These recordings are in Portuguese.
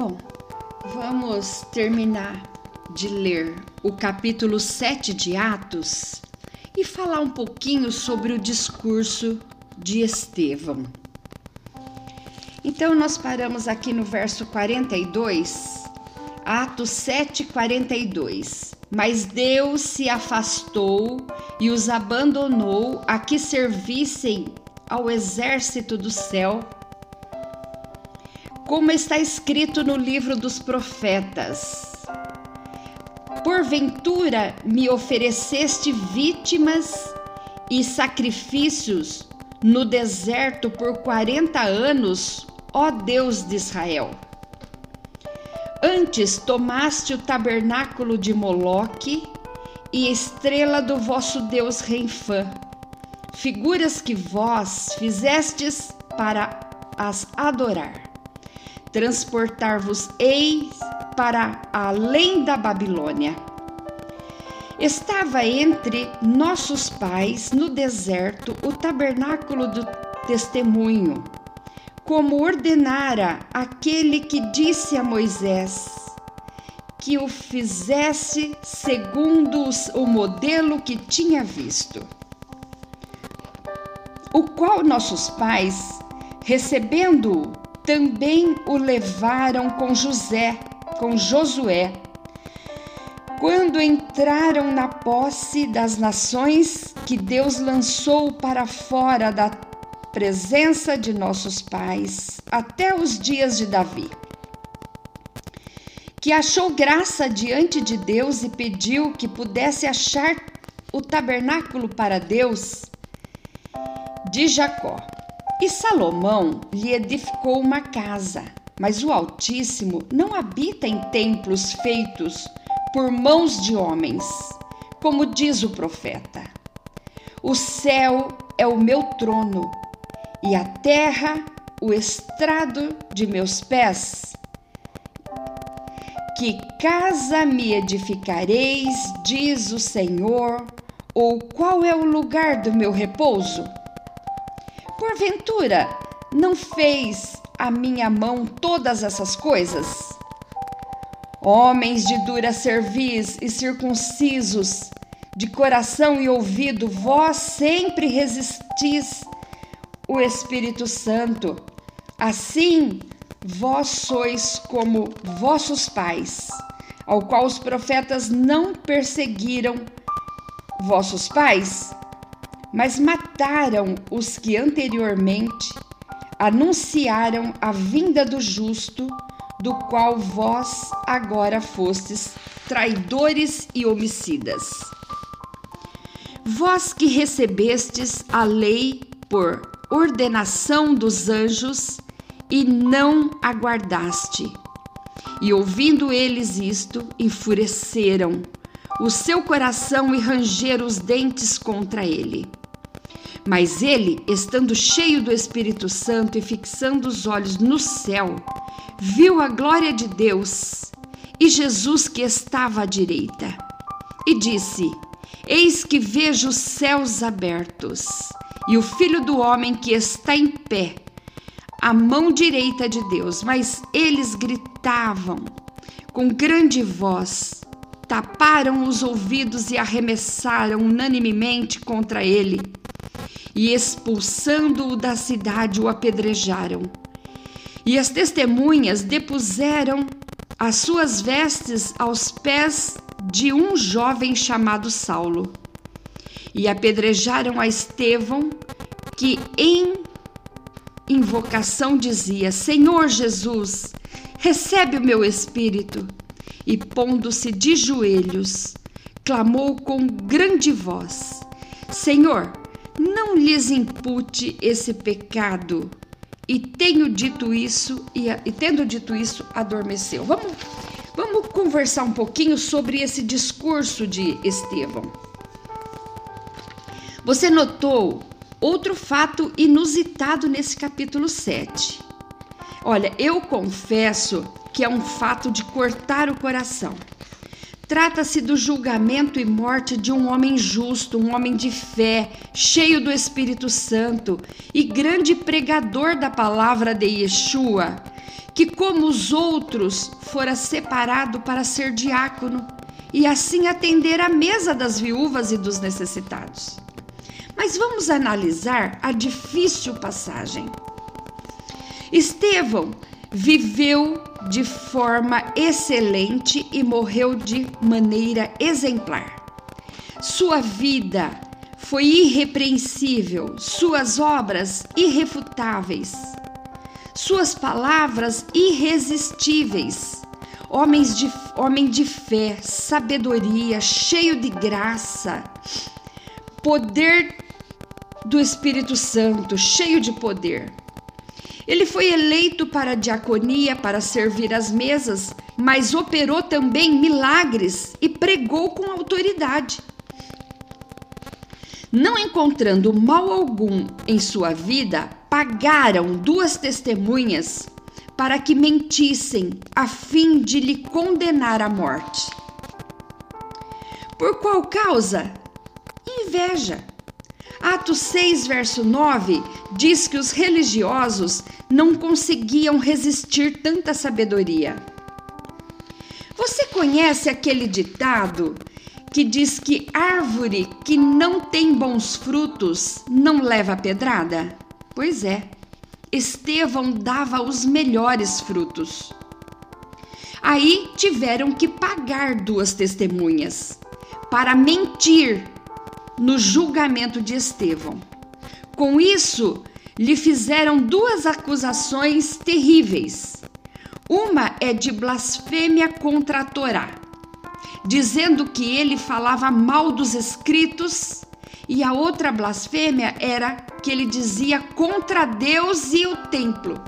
Bom, vamos terminar de ler o capítulo 7 de Atos e falar um pouquinho sobre o discurso de Estevão. Então, nós paramos aqui no verso 42, Atos 7, 42. Mas Deus se afastou e os abandonou a que servissem ao exército do céu, como está escrito no livro dos profetas. Porventura me ofereceste vítimas e sacrifícios no deserto por quarenta anos, ó Deus de Israel. Antes tomaste o tabernáculo de Moloque e estrela do vosso Deus Renfã, figuras que vós fizestes para as adorar. Transportar-vos-eis para além da Babilônia. Estava entre nossos pais no deserto o tabernáculo do testemunho como ordenara aquele que disse a Moisés que o fizesse segundo o modelo que tinha visto, o qual nossos pais, recebendo-o, também o levaram com José, com Josué, quando entraram na posse das nações que Deus lançou para fora da presença de nossos pais até os dias de Davi, que achou graça diante de Deus e pediu que pudesse achar o tabernáculo para Deus de Jacó. E Salomão lhe edificou uma casa, mas o Altíssimo não habita em templos feitos por mãos de homens, como diz o profeta. O céu é o meu trono e a terra o estrado de meus pés. Que casa me edificareis, diz o Senhor, ou qual é o lugar do meu repouso? Porventura, não fez a minha mão todas essas coisas? Homens de dura cerviz e circuncisos, de coração e ouvido, vós sempre resistis o Espírito Santo. Assim, vós sois como vossos pais, ao qual os profetas não perseguiram vossos pais, mas mataram os que anteriormente anunciaram a vinda do justo, do qual vós agora fostes traidores e homicidas. Vós que recebestes a lei por ordenação dos anjos e não aguardaste. E ouvindo eles isto, enfureceram o seu coração e rangeram os dentes contra ele. Mas ele, estando cheio do Espírito Santo e fixando os olhos no céu, viu a glória de Deus e Jesus que estava à direita. E disse: Eis que vejo os céus abertos e o filho do homem que está em pé, à mão direita de Deus. Mas eles gritavam com grande voz, taparam os ouvidos e arremessaram unanimemente contra ele, e expulsando-o da cidade, o apedrejaram. E as testemunhas depuseram as suas vestes aos pés de um jovem chamado Saulo e apedrejaram a Estevão, que em invocação dizia: Senhor Jesus, recebe o meu espírito. E pondo-se de joelhos, clamou com grande voz: Senhor, não lhes impute esse pecado. E tenho dito isso, e, e tendo dito isso, adormeceu. Vamos, vamos conversar um pouquinho sobre esse discurso de Estevão. Você notou outro fato inusitado nesse capítulo 7. Olha, eu confesso que é um fato de cortar o coração. Trata-se do julgamento e morte de um homem justo, um homem de fé, cheio do Espírito Santo e grande pregador da palavra de Yeshua, que, como os outros, fora separado para ser diácono e assim atender à mesa das viúvas e dos necessitados. Mas vamos analisar a difícil passagem. Estevão viveu de forma excelente e morreu de maneira exemplar. Sua vida foi irrepreensível, suas obras irrefutáveis, suas palavras irresistíveis. Homens de, homem de fé, sabedoria, cheio de graça, poder do Espírito Santo, cheio de poder. Ele foi eleito para a diaconia para servir as mesas, mas operou também milagres e pregou com autoridade. Não encontrando mal algum em sua vida, pagaram duas testemunhas para que mentissem, a fim de lhe condenar à morte. Por qual causa? Inveja. Atos 6, verso 9, diz que os religiosos não conseguiam resistir tanta sabedoria. Você conhece aquele ditado que diz que árvore que não tem bons frutos não leva pedrada? Pois é, Estevão dava os melhores frutos. Aí tiveram que pagar duas testemunhas para mentir no julgamento de Estevão. Com isso, lhe fizeram duas acusações terríveis. Uma é de blasfêmia contra a Torá, dizendo que ele falava mal dos escritos, e a outra blasfêmia era que ele dizia contra Deus e o templo.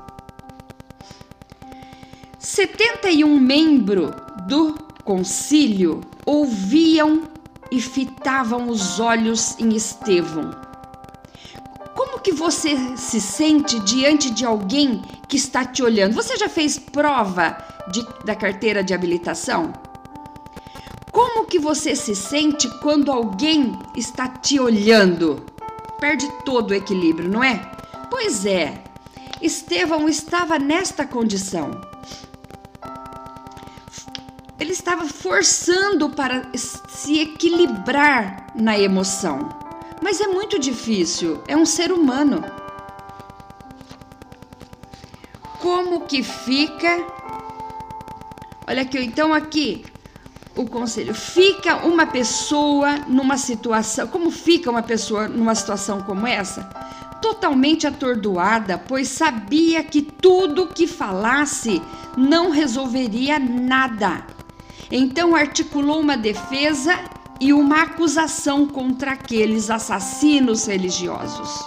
71 membros do concílio ouviam e fitavam os olhos em Estevão. Como que você se sente diante de alguém que está te olhando? Você já fez prova de, da carteira de habilitação? Como que você se sente quando alguém está te olhando? Perde todo o equilíbrio, não é? Pois é, Estevão estava nesta condição ele estava forçando para se equilibrar na emoção. Mas é muito difícil, é um ser humano. Como que fica? Olha aqui, então aqui o conselho. Fica uma pessoa numa situação, como fica uma pessoa numa situação como essa? Totalmente atordoada, pois sabia que tudo que falasse não resolveria nada então articulou uma defesa e uma acusação contra aqueles assassinos religiosos.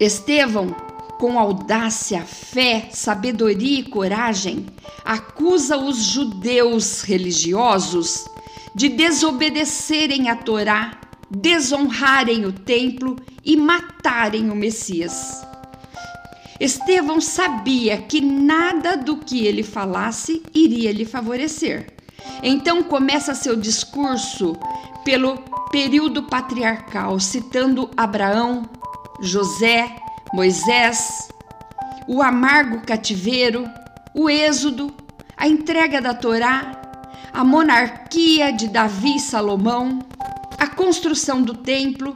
Estevão, com audácia, fé, sabedoria e coragem, acusa os judeus religiosos de desobedecerem a Torá, desonrarem o templo e matarem o Messias. Estevão sabia que nada do que ele falasse iria lhe favorecer. Então começa seu discurso pelo período patriarcal, citando Abraão, José, Moisés, o amargo cativeiro, o êxodo, a entrega da Torá, a monarquia de Davi e Salomão, a construção do templo,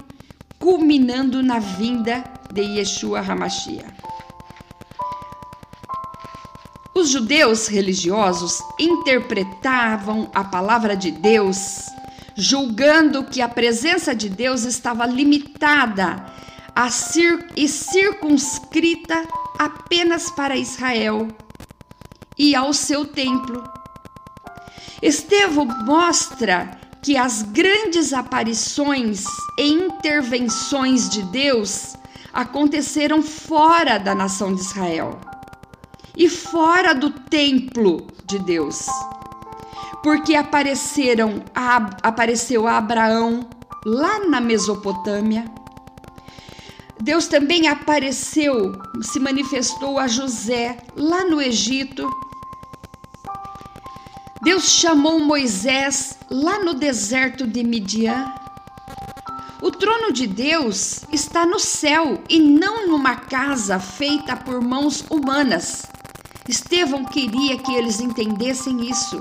culminando na vinda de Yeshua Hamashia. Os judeus religiosos interpretavam a palavra de Deus, julgando que a presença de Deus estava limitada cir e circunscrita apenas para Israel e ao seu templo. Estevão mostra que as grandes aparições e intervenções de Deus aconteceram fora da nação de Israel e fora do templo de Deus. Porque apareceram a, apareceu a Abraão lá na Mesopotâmia. Deus também apareceu, se manifestou a José lá no Egito. Deus chamou Moisés lá no deserto de Midian. O trono de Deus está no céu e não numa casa feita por mãos humanas. Estevão queria que eles entendessem isso.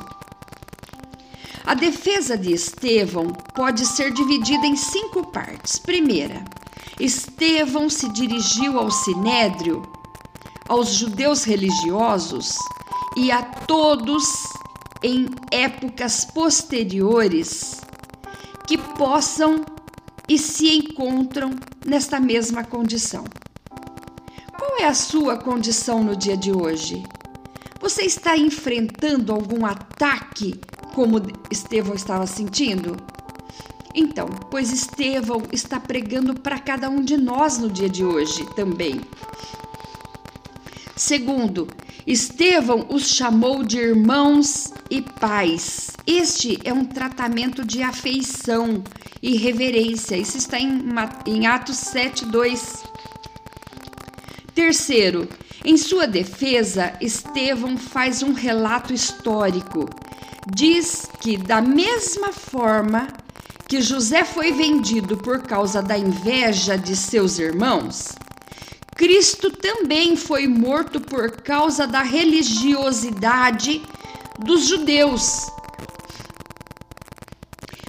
A defesa de Estevão pode ser dividida em cinco partes. Primeira, Estevão se dirigiu ao sinédrio, aos judeus religiosos e a todos em épocas posteriores que possam e se encontram nesta mesma condição. Qual é a sua condição no dia de hoje? Você está enfrentando algum ataque como Estevão estava sentindo? Então, pois Estevão está pregando para cada um de nós no dia de hoje também. Segundo, Estevão os chamou de irmãos e pais. Este é um tratamento de afeição e reverência. Isso está em, em Atos 7, 2. Terceiro, em sua defesa, Estevão faz um relato histórico. Diz que, da mesma forma que José foi vendido por causa da inveja de seus irmãos, Cristo também foi morto por causa da religiosidade dos judeus.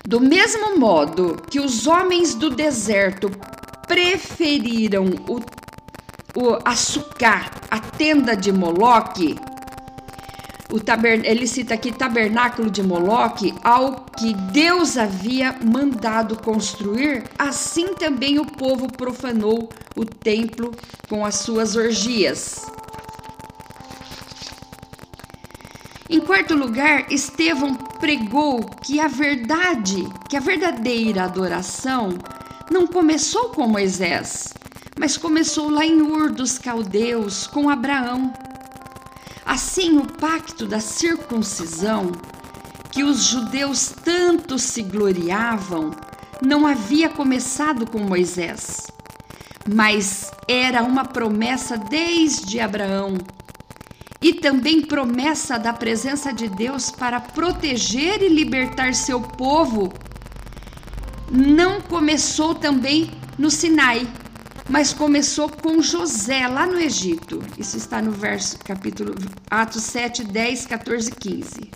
Do mesmo modo que os homens do deserto preferiram o, o açúcar, a tenda de Moloque, o tabern, ele cita aqui tabernáculo de Moloque, ao que Deus havia mandado construir, assim também o povo profanou o templo com as suas orgias. Em quarto lugar, Estevão pregou que a verdade, que a verdadeira adoração não começou com Moisés, mas começou lá em Ur dos Caldeus com Abraão. Assim, o pacto da circuncisão, que os judeus tanto se gloriavam, não havia começado com Moisés, mas era uma promessa desde Abraão e também promessa da presença de Deus para proteger e libertar seu povo, não começou também no Sinai, mas começou com José lá no Egito. Isso está no verso capítulo Atos 7, 10, 14 15.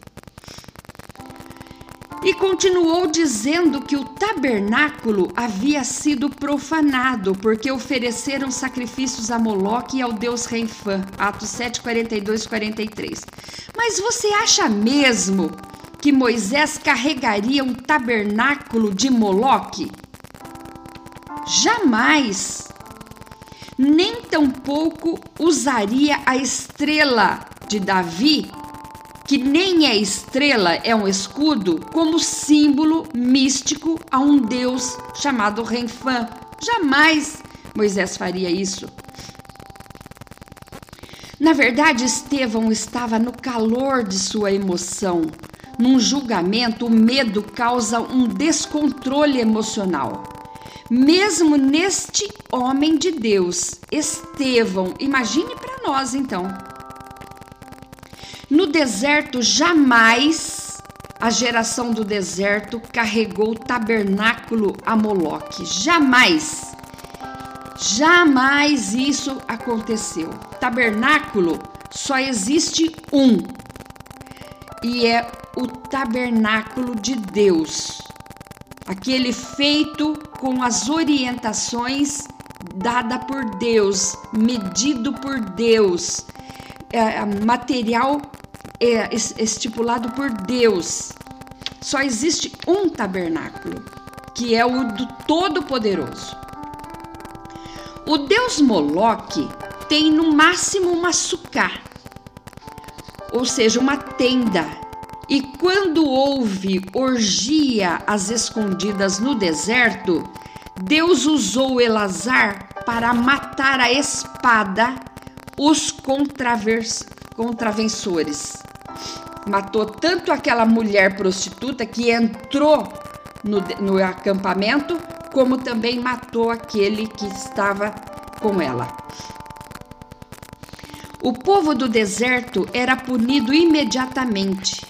E continuou dizendo que o tabernáculo havia sido profanado, porque ofereceram sacrifícios a Moloque e ao deus Renfã. Atos 7, 42 43. Mas você acha mesmo que Moisés carregaria um tabernáculo de Moloque? Jamais! Nem tampouco usaria a estrela de Davi que nem é estrela, é um escudo, como símbolo místico a um deus chamado Renfã. Jamais Moisés faria isso. Na verdade, Estevão estava no calor de sua emoção. Num julgamento, o medo causa um descontrole emocional. Mesmo neste homem de Deus, Estevão, imagine para nós então no deserto, jamais a geração do deserto carregou tabernáculo a Moloque. Jamais. Jamais isso aconteceu. Tabernáculo só existe um. E é o tabernáculo de Deus. Aquele feito com as orientações dada por Deus, medido por Deus, é, material é estipulado por Deus. Só existe um tabernáculo, que é o do Todo-Poderoso. O deus Moloque tem no máximo uma sucá, ou seja, uma tenda. E quando houve orgia às escondidas no deserto, Deus usou Elazar para matar a espada os contravensores matou tanto aquela mulher prostituta que entrou no, no acampamento, como também matou aquele que estava com ela. O povo do deserto era punido imediatamente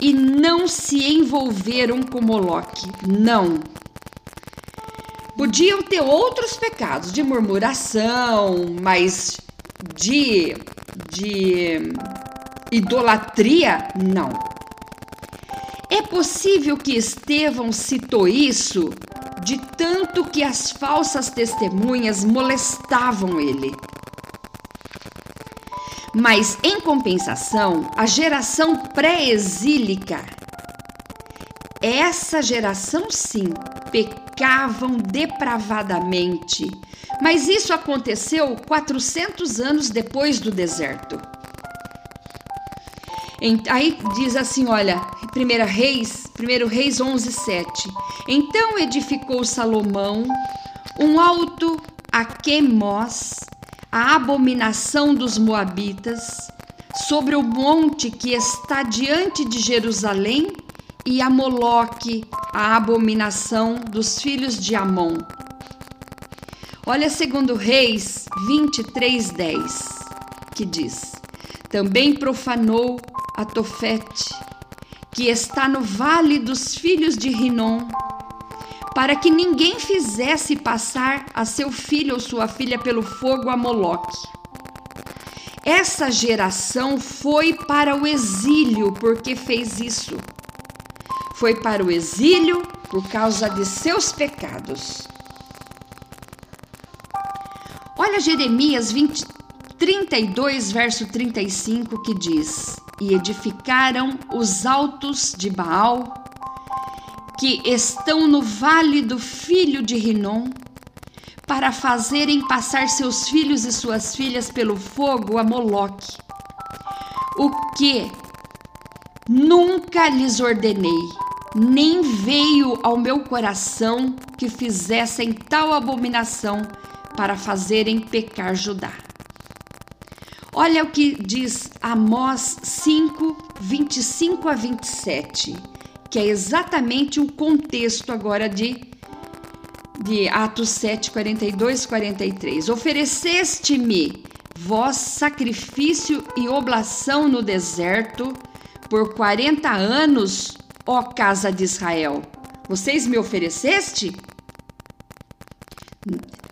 e não se envolveram com Moloque, não. Podiam ter outros pecados de murmuração, mas de, de idolatria, não. É possível que Estevão citou isso de tanto que as falsas testemunhas molestavam ele. Mas, em compensação, a geração pré-exílica, essa geração sim, pecavam depravadamente. Mas isso aconteceu 400 anos depois do deserto. Aí diz assim, olha, 1 Reis, 1 Reis 11, 7. Então edificou Salomão um alto a Quemos, a abominação dos moabitas, sobre o monte que está diante de Jerusalém, e a Moloque, a abominação dos filhos de Amon. Olha segundo Reis 23:10, que diz: Também profanou a Tofete, que está no vale dos filhos de Rinom, para que ninguém fizesse passar a seu filho ou sua filha pelo fogo a Moloque. Essa geração foi para o exílio porque fez isso. Foi para o exílio por causa de seus pecados. Olha Jeremias 20, 32, verso 35, que diz: E edificaram os altos de Baal, que estão no vale do filho de Rinom, para fazerem passar seus filhos e suas filhas pelo fogo a Moloque. O que nunca lhes ordenei, nem veio ao meu coração que fizessem tal abominação para fazerem pecar Judá. Olha o que diz Amós 5, 25 a 27 que é exatamente o contexto agora de, de Atos 7, 42 43. Ofereceste-me vós sacrifício e oblação no deserto por 40 anos, ó casa de Israel. Vocês me ofereceste?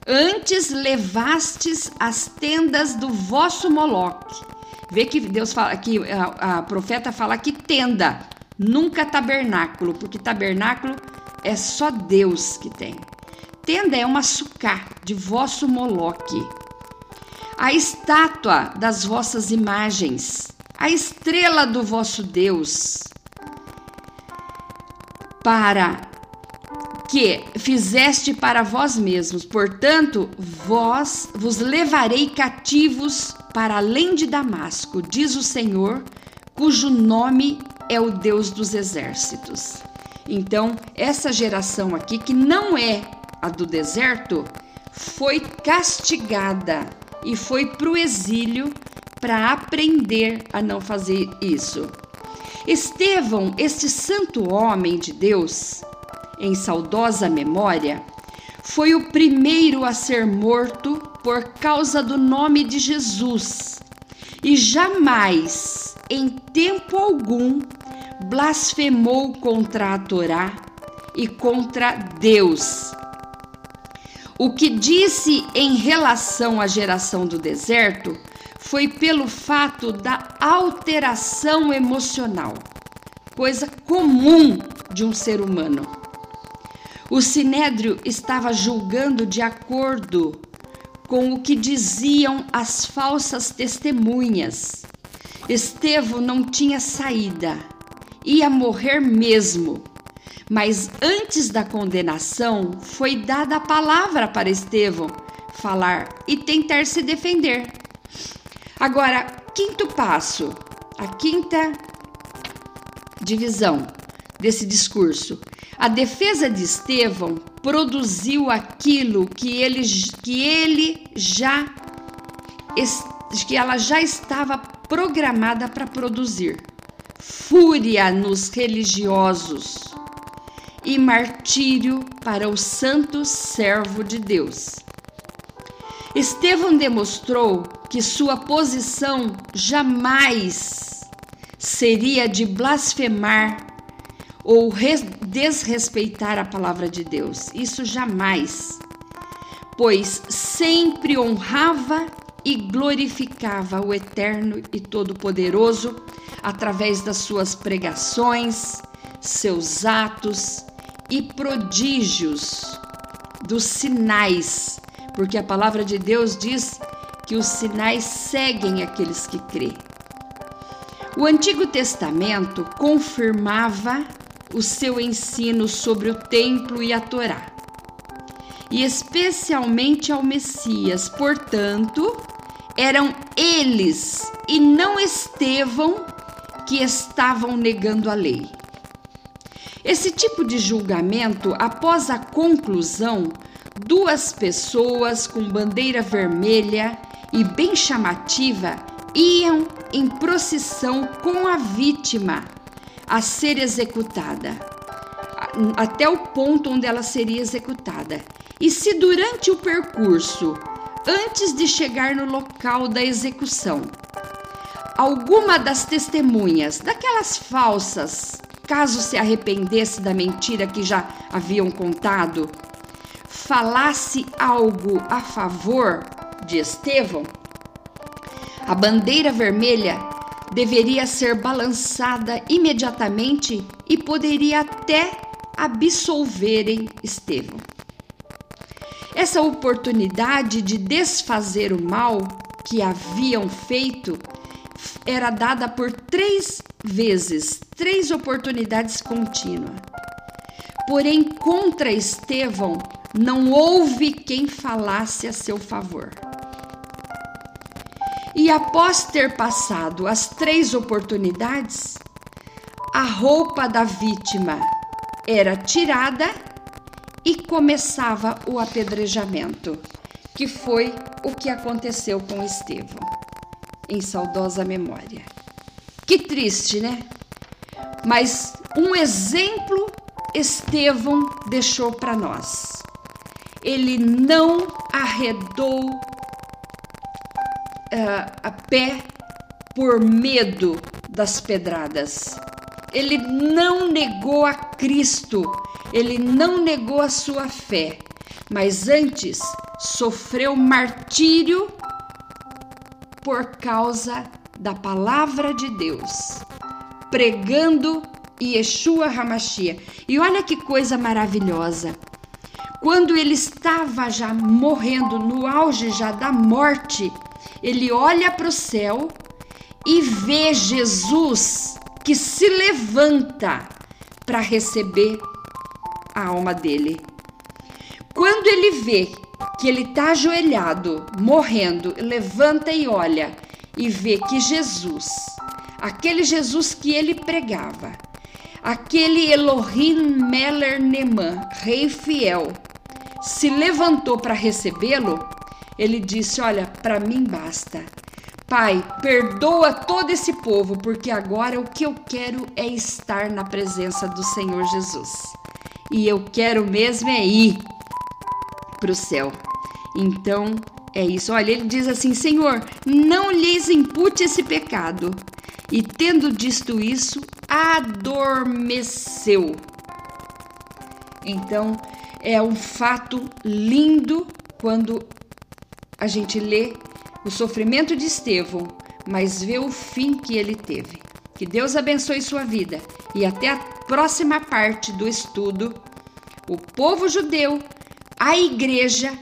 Antes levastes as tendas do vosso Moloque. Vê que Deus fala que a, a profeta fala que tenda nunca tabernáculo, porque tabernáculo é só Deus que tem. Tenda é uma sucá de vosso moloque. A estátua das vossas imagens, a estrela do vosso Deus, para que fizeste para vós mesmos. Portanto, vós vos levarei cativos para além de Damasco, diz o Senhor, cujo nome é o Deus dos exércitos. Então, essa geração aqui, que não é a do deserto, foi castigada e foi para o exílio para aprender a não fazer isso. Estevão, este santo homem de Deus, em saudosa memória, foi o primeiro a ser morto por causa do nome de Jesus e jamais, em tempo algum, blasfemou contra a Torá e contra Deus. O que disse em relação à geração do deserto foi pelo fato da alteração emocional, coisa comum de um ser humano. O sinédrio estava julgando de acordo com o que diziam as falsas testemunhas. Estevão não tinha saída ia morrer mesmo. Mas antes da condenação, foi dada a palavra para Estevão falar e tentar se defender. Agora, quinto passo, a quinta divisão desse discurso. A defesa de Estevão produziu aquilo que ele, que ele já que ela já estava programada para produzir fúria nos religiosos e martírio para o santo servo de Deus. Estevão demonstrou que sua posição jamais seria de blasfemar ou desrespeitar a palavra de Deus. Isso jamais. pois sempre honrava e glorificava o Eterno e Todo-Poderoso através das suas pregações, seus atos e prodígios, dos sinais, porque a palavra de Deus diz que os sinais seguem aqueles que crêem. O Antigo Testamento confirmava o seu ensino sobre o templo e a Torá, e especialmente ao Messias. Portanto, eram eles e não Estevão que estavam negando a lei. Esse tipo de julgamento, após a conclusão, duas pessoas com bandeira vermelha e bem chamativa iam em procissão com a vítima a ser executada, até o ponto onde ela seria executada. E se durante o percurso, antes de chegar no local da execução, alguma das testemunhas, daquelas falsas, caso se arrependesse da mentira que já haviam contado, falasse algo a favor de Estevão, a bandeira vermelha deveria ser balançada imediatamente e poderia até absolverem Estevão. Essa oportunidade de desfazer o mal que haviam feito era dada por três vezes, três oportunidades contínuas. Porém, contra Estevão não houve quem falasse a seu favor. E após ter passado as três oportunidades, a roupa da vítima era tirada e começava o apedrejamento, que foi o que aconteceu com Estevão, em saudosa memória. Que triste, né? Mas um exemplo Estevão deixou para nós. Ele não arredou uh, a pé por medo das pedradas. Ele não negou a Cristo, ele não negou a sua fé, mas antes sofreu martírio por causa da palavra de Deus, pregando Yeshua Hamashia. E olha que coisa maravilhosa. Quando ele estava já morrendo, no auge já da morte, ele olha para o céu e vê Jesus que se levanta para receber a alma dele. Quando ele vê que ele está ajoelhado, morrendo, levanta e olha e vê que Jesus, aquele Jesus que ele pregava, aquele Elohim Meller Neman, rei fiel, se levantou para recebê-lo, ele disse: Olha, para mim basta. Pai, perdoa todo esse povo, porque agora o que eu quero é estar na presença do Senhor Jesus. E eu quero mesmo é ir para o céu. Então, é isso. Olha, ele diz assim: Senhor, não lhes impute esse pecado. E tendo dito isso, adormeceu. Então, é um fato lindo quando a gente lê o sofrimento de Estevão, mas vê o fim que ele teve. Que Deus abençoe sua vida e até a próxima parte do estudo. O povo judeu, a igreja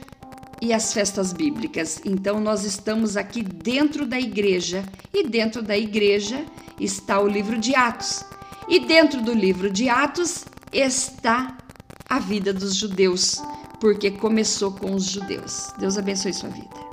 e as festas bíblicas. Então, nós estamos aqui dentro da igreja e dentro da igreja está o livro de Atos. E dentro do livro de Atos está a vida dos judeus, porque começou com os judeus. Deus abençoe sua vida.